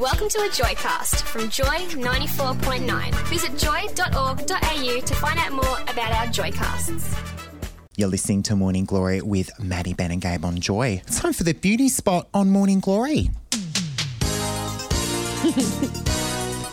Welcome to a Joycast from Joy 94.9. Visit joy.org.au to find out more about our Joycasts. You're listening to Morning Glory with Maddie, Ben, and Gabe on Joy. It's time for the beauty spot on Morning Glory.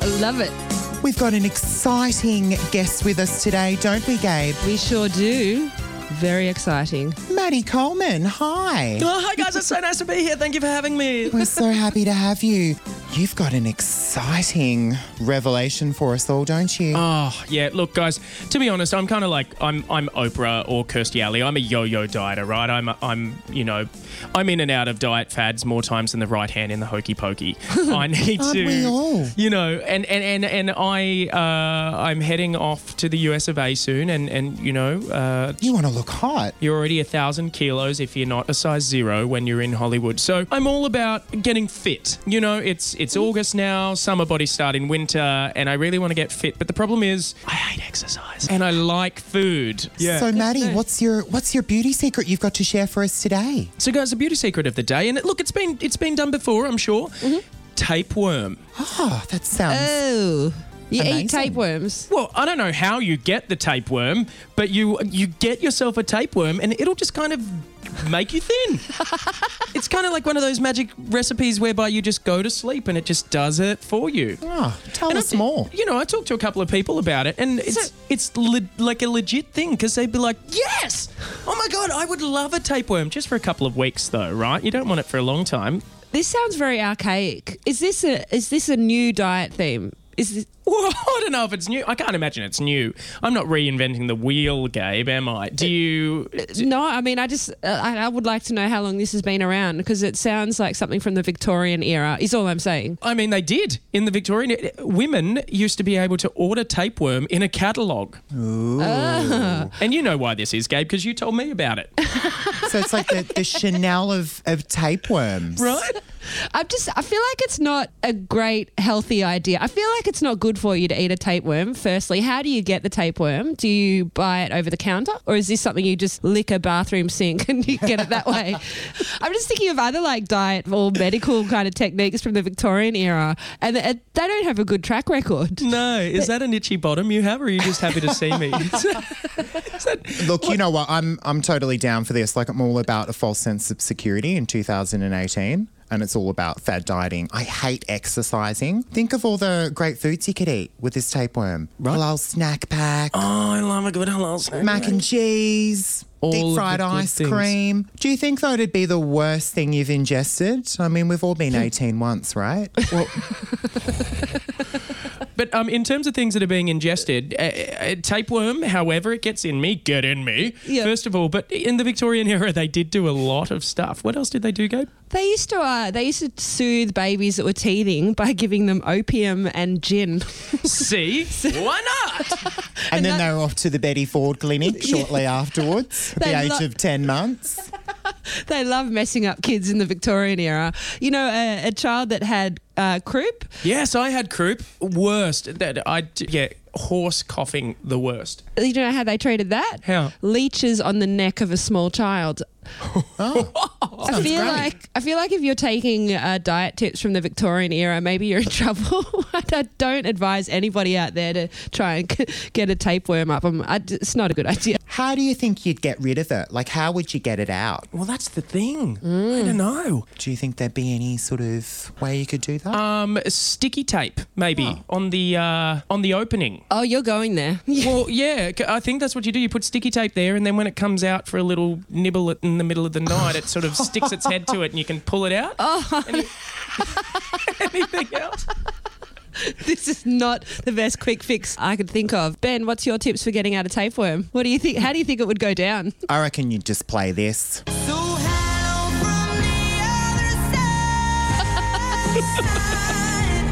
I love it. We've got an exciting guest with us today, don't we, Gabe? We sure do. Very exciting. Maddie Coleman, hi. Oh, hi guys, it's so nice to be here. Thank you for having me. We're so happy to have you. You've got an exciting revelation for us all, don't you? Oh yeah, look guys. To be honest, I'm kind of like I'm I'm Oprah or Kirstie Alley. I'm a yo-yo dieter, right? I'm I'm you know I'm in and out of diet fads more times than the right hand in the hokey pokey. I need to, you know, and and and and I uh, I'm heading off to the US of A soon, and and you know. Uh, you want to look hot. You're already a thousand kilos if you're not a size zero when you're in Hollywood. So I'm all about getting fit. You know, it's it's August now, summer bodies start in winter, and I really want to get fit. But the problem is, I hate exercise and I like food. Yeah. So, Maddie, what's your what's your beauty secret you've got to share for us today? So, guys, the beauty secret of the day, and look, it's been it's been done before, I'm sure. Mm-hmm. Tapeworm. Oh, that sounds. Oh. You Amazing. eat tapeworms. Well, I don't know how you get the tapeworm, but you you get yourself a tapeworm, and it'll just kind of make you thin. it's kind of like one of those magic recipes whereby you just go to sleep and it just does it for you. oh, tell And us I- more. You know, I talked to a couple of people about it, and it's it's le- like a legit thing because they'd be like, "Yes, oh my god, I would love a tapeworm just for a couple of weeks, though, right? You don't want it for a long time." This sounds very archaic. Is this a is this a new diet theme? Is this, Well, I don't know if it's new. I can't imagine it's new. I'm not reinventing the wheel, Gabe, am I? Do you? Uh, no? I mean, I just uh, I, I would like to know how long this has been around because it sounds like something from the Victorian era. Is all I'm saying. I mean, they did in the Victorian. Uh, women used to be able to order tapeworm in a catalogue. Ah. And you know why this is, Gabe, because you told me about it. So it's like the, the Chanel of, of tapeworms. right? I'm just I feel like it's not a great healthy idea. I feel like it's not good for you to eat a tapeworm. Firstly, how do you get the tapeworm? Do you buy it over the counter or is this something you just lick a bathroom sink and you get it that way? I'm just thinking of other like diet or medical kind of techniques from the Victorian era and they they don't have a good track record. No. Is that an itchy bottom you have, or are you just happy to see me? That- Look, you know what? I'm I'm totally down for this. Like I'm all about a false sense of security in 2018. And it's all about fad dieting. I hate exercising. Think of all the great foods you could eat with this tapeworm. Right. Halal snack pack, oh, I love a good halal snack. mac and cheese, All deep fried ice things. cream. Do you think though it'd be the worst thing you've ingested? I mean, we've all been hmm. 18 once, right? Well, but um, in terms of things that are being ingested, uh, uh, tapeworm, however it gets in me, get in me. Yeah. First of all, but in the Victorian era, they did do a lot of stuff. What else did they do, Gabe? They used to uh, they used to soothe babies that were teething by giving them opium and gin. See, why not? And, then they were off to the Betty Ford Clinic shortly afterwards, at the age lo- of 10 months. they love messing up kids in the Victorian era. You know, a, a child that had uh, croup. Yes, I had croup. Worst. That I yeah, horse coughing. The worst. You know how they treated that? How? Leeches on the neck of a small child. I feel great. like I feel like if you're taking uh, diet tips from the Victorian era, maybe you're in trouble. I don't advise anybody out there to try and get a tapeworm up. Um, I, it's not a good idea. How do you think you'd get rid of it? Like, how would you get it out? Well, that's the thing. I don't know. Do you think there'd be any sort of way you could do that? Um, sticky tape maybe on the uh, on the opening. Oh, you're going there. Well, yeah, I think that's what you do. You put sticky tape there, and then when it comes out for a little nibble at- in the middle of the night, it sort of sticks its head to it, and you can pull it out. Any- anything else? this is not the best quick fix I could think of. Ben, what's your tips for getting out of tapeworm? What do you think? How do you think it would go down? I reckon you'd just play this.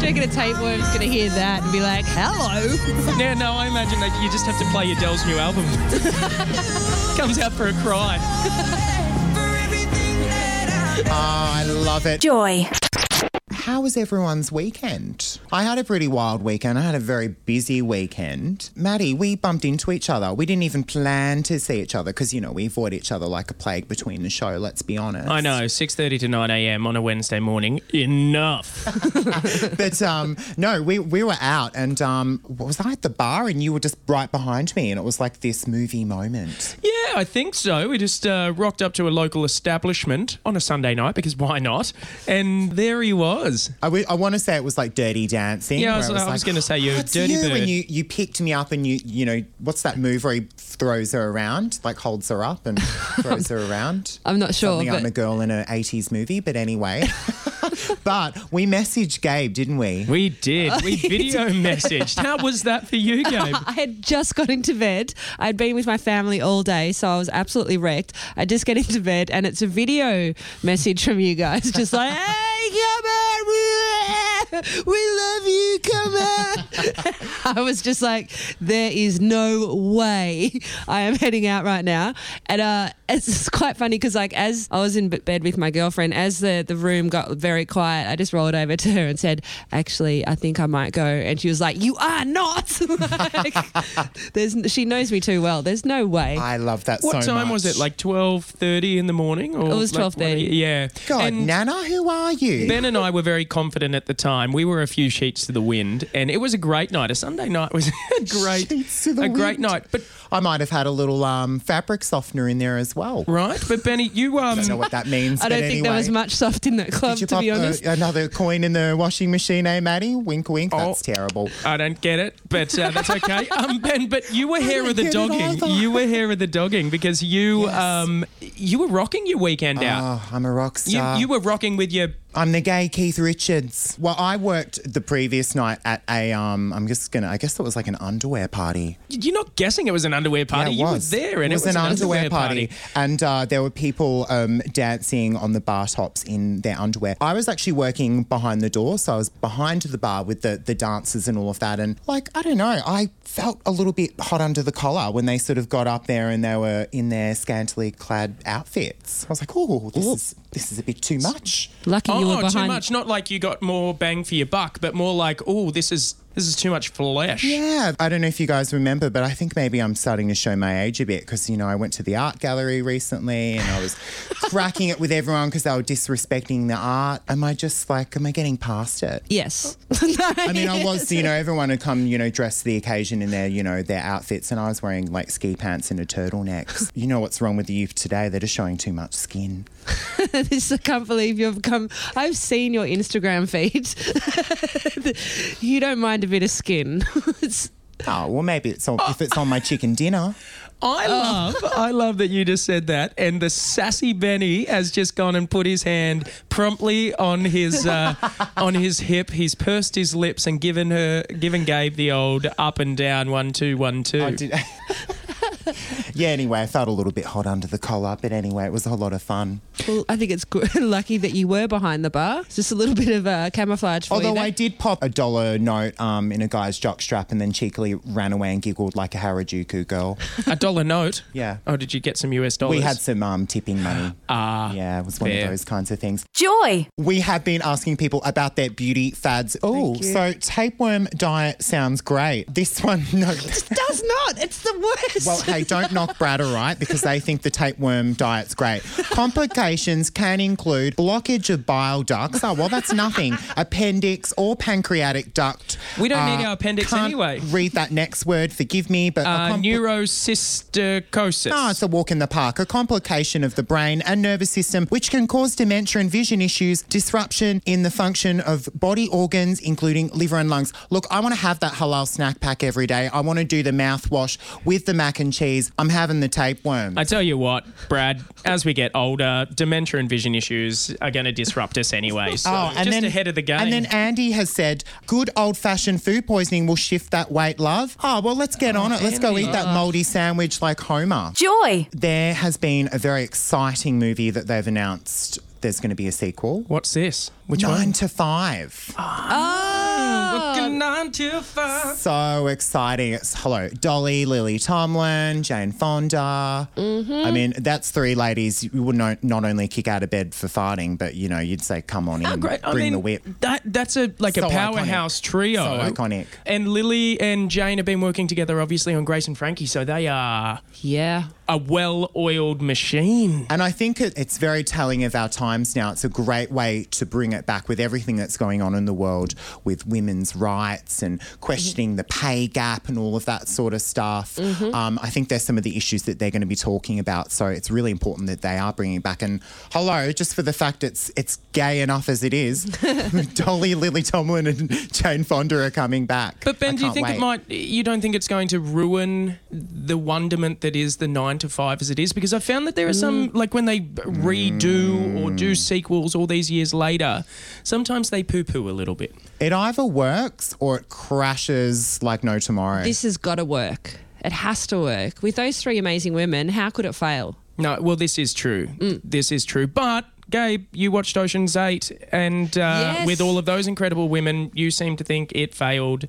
Do you reckon a tapeworm's going to hear that and be like, hello? Yeah, no, I imagine that you just have to play your Adele's new album. Comes out for a cry. Oh, I love it. Joy. How was everyone's weekend? I had a pretty wild weekend. I had a very busy weekend. Maddie, we bumped into each other. We didn't even plan to see each other because, you know, we avoid each other like a plague between the show, let's be honest. I know, 6.30 to 9 a.m. on a Wednesday morning. Enough. But um, no, we, we were out and um, what was I at the bar and you were just right behind me and it was like this movie moment. yeah, I think so. We just uh, rocked up to a local establishment on a Sunday night because why not? And there he was. I, w- I want to say it was like Dirty Dancing. Yeah, I was- it I was gonna say you, "Oh, Dirty you," Bird. And you, you picked me up and you, you know, what's that move where he throws her around, like holds her up and throws her around? I'm not sure, Something I'm a girl in an 80s movie, but anyway. but we messaged Gabe, didn't we? We did. We video messaged. How was that for you, Gabe? I had just got into bed. I'd been with my family all day, so I was absolutely wrecked. I just get into bed, and it's a video message from you guys, just like, "Hey, come on, love you, come on." I was just like, "There is no way I am heading out right now," and uh, it's quite funny because, like, as I was in bed with my girlfriend, as the the room got very quiet, I just rolled over to her and said, "Actually, I think I might go," and she was like, "You are not." Like, there's she knows me too well. There's no way. I love that What so time was it? Like 12.30 in the morning? Or It was like, 12:30. Yeah. God, And- Nana, who are you? Ben and I were very confident at the time. We were a few sheets to the wind, and it was a great night. A Sunday night was a great, Sheets to the a great night. But I might have had a little um, fabric softener in there as well. right, but Benny, you um, I don't know what that means. I don't but think there was much soft in that club, Did you to pop be honest. another coin in the washing machine, eh, Maddie? Wink, wink. That's Oh. terrible. I don't get it, but uh, that's okay. Um, Ben, but you were here don't the dogging. You were here with the dogging because you Yes. um, you were rocking your weekend out. Oh, I'm a rock You, star. you were rocking with your I'm the gay Keith Richards. Well, I worked the previous night at a um. I'm just gonna. I guess it was like an underwear party. You're not guessing it was an underwear party. Yeah, it you was. were there, and it was, an, underwear, party. party. and uh, there were people um, dancing on the bar tops in their underwear. I was actually working behind the door, so I was behind the bar with the the dancers and all of that. And like, I don't know, I felt a little bit hot under the collar when they sort of got up there and they were in their scantily clad outfits. I was like, oh, this is this is a bit too much. Lucky you were Oh, too much. Not like you got more bang for your buck, but more like, oh, this is this is too much flesh. Yeah, I don't know if you guys remember, but I think maybe I'm starting to show my age a bit because, you know, I went to the art gallery recently and I was cracking it with everyone because they were disrespecting the art. Am I just like, am I getting past it? Yes. I mean, I was, you know, everyone had come, you know, dressed for the occasion in their, you know, their outfits, and I was wearing like ski pants and a turtleneck. You know what's wrong with the youth today? They're just showing too much skin. this I can't believe you've come. I've seen your Instagram feed. you don't mind a bit of skin. It's- Oh, well, maybe it's on, if it's on my chicken dinner. I Oh. love, I love that you just said that. And the sassy Benny has just gone and put his hand promptly on his uh, on his hip. He's pursed his lips and given her, given Gabe the old up and down one two one two. I did. yeah, anyway, I felt a little bit hot under the collar, but anyway, it was a whole lot of fun. well, I think it's good. lucky that you were behind the bar. It's just a little bit of uh, camouflage for Although you. there. I did pop a dollar note um, in a guy's jockstrap and then cheekily ran away and giggled like a Harajuku girl. A dollar note. Yeah. Oh, did you get some US dollars? We had some um, tipping money. Ah. Yeah, it was one fair. of those kinds of things. Joy. We have been asking people about their beauty fads. Oh, so tapeworm diet sounds great. This one, no. does not. It's the worst. Well, hey, don't knock Brad, all right? Because they think the tapeworm diet's great. Complications can include blockage of bile ducts. Oh, well, that's nothing. Appendix or pancreatic duct. We don't need Uh, our appendix can't anyway. Read that next word. Forgive me, but Uh, neurocysticosis. Oh, it's a walk in the park, a complication of the brain and nervous system, which can cause dementia and vision issues, disruption in the function of body organs, including liver and lungs. Look, I want to have that halal snack pack every day. I want to do the mouthwash with the mac and cheese. I'm having the tapeworm. I tell you what, Brad, as we get older, dementia and vision issues are going to disrupt us anyway. So Oh, and just then, ahead of the game. And then Andy has said, good old fashioned food poisoning will shift that weight, love. Oh, well, let's get oh, on it. Let's go eat that mouldy sandwich like Homer. Joy. There has been a very exciting movie that they've announced. There's going to be a sequel. What's this? Which Nine one? to five. oh, Working nine to five. So exciting. It's hello, Dolly, Lily Tomlin, Jane Fonda. Mm-hmm. I mean, that's three ladies you would not, not only kick out of bed for farting, but you know, you'd say, come on in, great. bring I mean, the whip. That that's a like So a powerhouse iconic. trio. So iconic. And Lily and Jane have been working together, obviously, on Grace and Frankie, so they are Yeah. A well-oiled machine. And I think it, it's very telling of our times now. It's a great way to bring it back with everything that's going on in the world with women's rights and questioning the pay gap and all of that sort of stuff. Um, I think there's some of the issues that they're going to be talking about. So it's really important that they are bringing it back. And hello, just for the fact it's it's gay enough as it is, Dolly, Lily Tomlin, and Jane Fonda are coming back. But Ben, do you think wait. it might? You don't think it's going to ruin the wonderment that is the nine to five as it is? Because I found that there are some, like when they redo or do sequels all these years later, sometimes they poo-poo a little bit. It either works or it crashes like no tomorrow. This has got to work. It has to work. With those three amazing women, how could it fail? No, well, this is true. Mm. This is true. But Gabe, you watched Ocean's Eight, and uh, Yes. with all of those incredible women, you seem to think it failed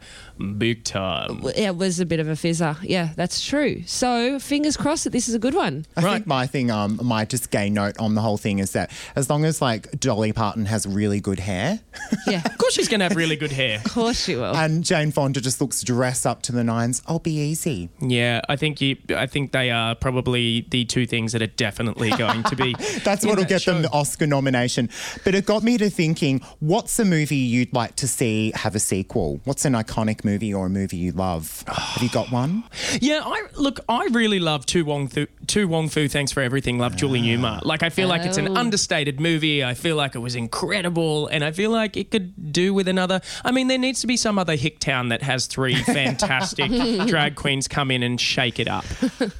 big time. It was a bit of a fizzer. Yeah, that's true. So fingers crossed that this is a good one. I Right. think my thing, um, my just gay note on the whole thing is that as long as like Dolly Parton has really good hair Yeah, Of course, she's going to have really good hair. of course she will. and Jane Fonda just looks dressed up to the nines, I'll be easy. Yeah, I think you. I think they are probably the two things that are definitely going to be. That's what'll that get them the Oscar nomination. But it got me to thinking, what's a movie you'd like to see have a sequel? What's an iconic movie or a movie you love? have you got one? Yeah, I look. I really love To Wong Foo. To Wong Foo. Thanks for everything. Love Julie Newmar. Like I feel like it's an Oh. understated movie. I feel like it was incredible, and I feel like it could do with another. I mean, there needs to be some other hick town that has three fantastic drag queens come in and shake it up.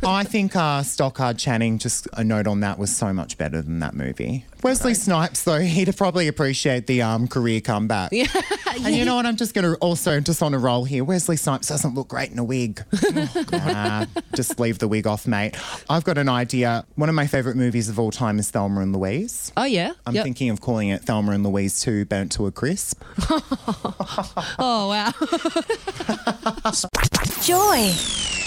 I think uh, Stockard Channing, just a note on that, was so much better than that movie. Wesley Snipes, though, he'd probably appreciate the um, career comeback. Yeah. And you know what? I'm just going to also just on a roll here. Wesley Snipes doesn't look great in a wig. Nah, just leave the wig off, mate. I've got an idea. One of my favourite movies of all time is Thelma and Louise. oh yeah. I'm Yep. thinking of calling it Thelma and Louise 2 Burnt to a Crisp. Oh wow. Joy.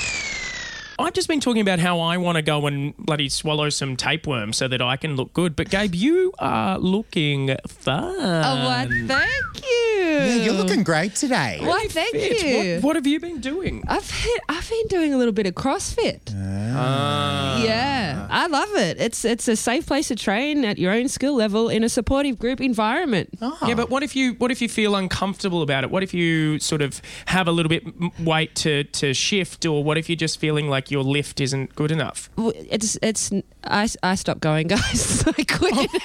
I've just been talking about how I want to go and bloody swallow some tapeworm so that I can look good. But Gabe, you are looking fun. oh what? Thank you. Yeah, you're looking great today. Why? Thank Fit. you. What, what have you been doing? I've hit, I've been doing a little bit of CrossFit. Ah. Yeah, I love it. It's it's a safe place to train at your own skill level in a supportive group environment. Oh. Yeah, but what if you what if you feel uncomfortable about it? What if you sort of have a little bit weight to to shift, or what if you're just feeling like your lift isn't good enough? W- It's it's I, I stopped going, guys. I quit.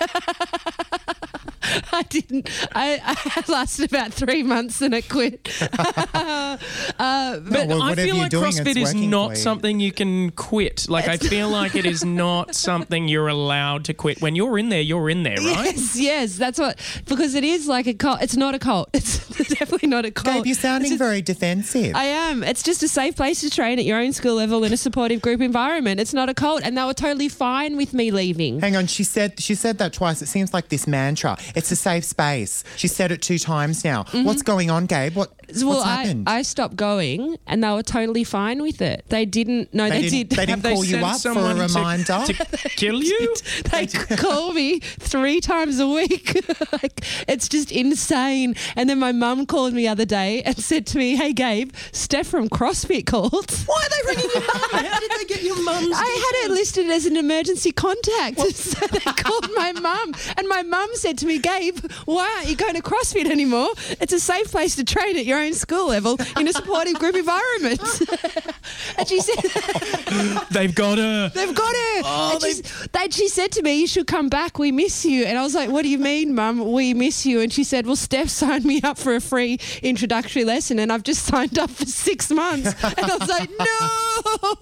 I didn't. I, I lasted about three months and I quit. uh, but well, I feel like doing, CrossFit is not you. something you can quit. Like I feel like it is not something you're allowed to quit. When you're in there, you're in there, right? yes, yes, that's what because it is like a cult. It's not a cult. It's definitely not a cult. Gabe, you're sounding just- very defensive. I am. It's just a safe place to train at your own skill level in a supportive group environment. It's not a cult, and they were totally fine with me leaving. Hang on, she said she said that twice. It seems like this mantra. It's a safe space. She said it two times now. What's going on, Gabe? What Mm-hmm. Well, I? I stopped going, and they were totally fine with it. They didn't. No, they, they didn't, did. they didn't Have they call you up for a to- reminder. to kill you? they call me three times a week. like it's just insane. And then my mum called me the other day and said to me, "Hey, Gabe, Steph from CrossFit called." Why are they ringing you? How did they get your mum's? I had it listed as an emergency contact. So they called my mum. And my mum said to me, Gabe, why aren't you going to CrossFit anymore? It's a safe place to train at your own school level in a supportive group environment. and she said, They've got her. They've got her. Oh, and she's- that she said to me, You should come back. We miss you. And I was like, What do you mean, mum? We miss you. And she said, Well, Steph signed me up for a free introductory lesson and I've just signed up for six months. And I was like,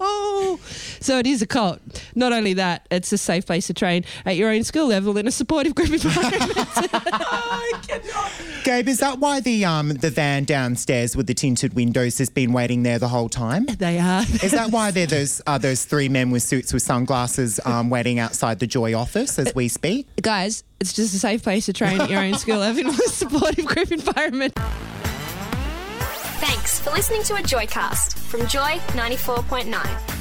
No. So it is a cult. Not only that, it's a safe place to train at your own school level in a supportive group environment. Gabe, is that why the um the van downstairs with the tinted windows has been waiting there the whole time? they are. Is that why there those are those three men with suits with sunglasses um, waiting outside the Joy office as we speak? Guys, it's just a safe place to train at your own skill level in a supportive group environment. Thanks for listening to a Joycast from Joy 94.9.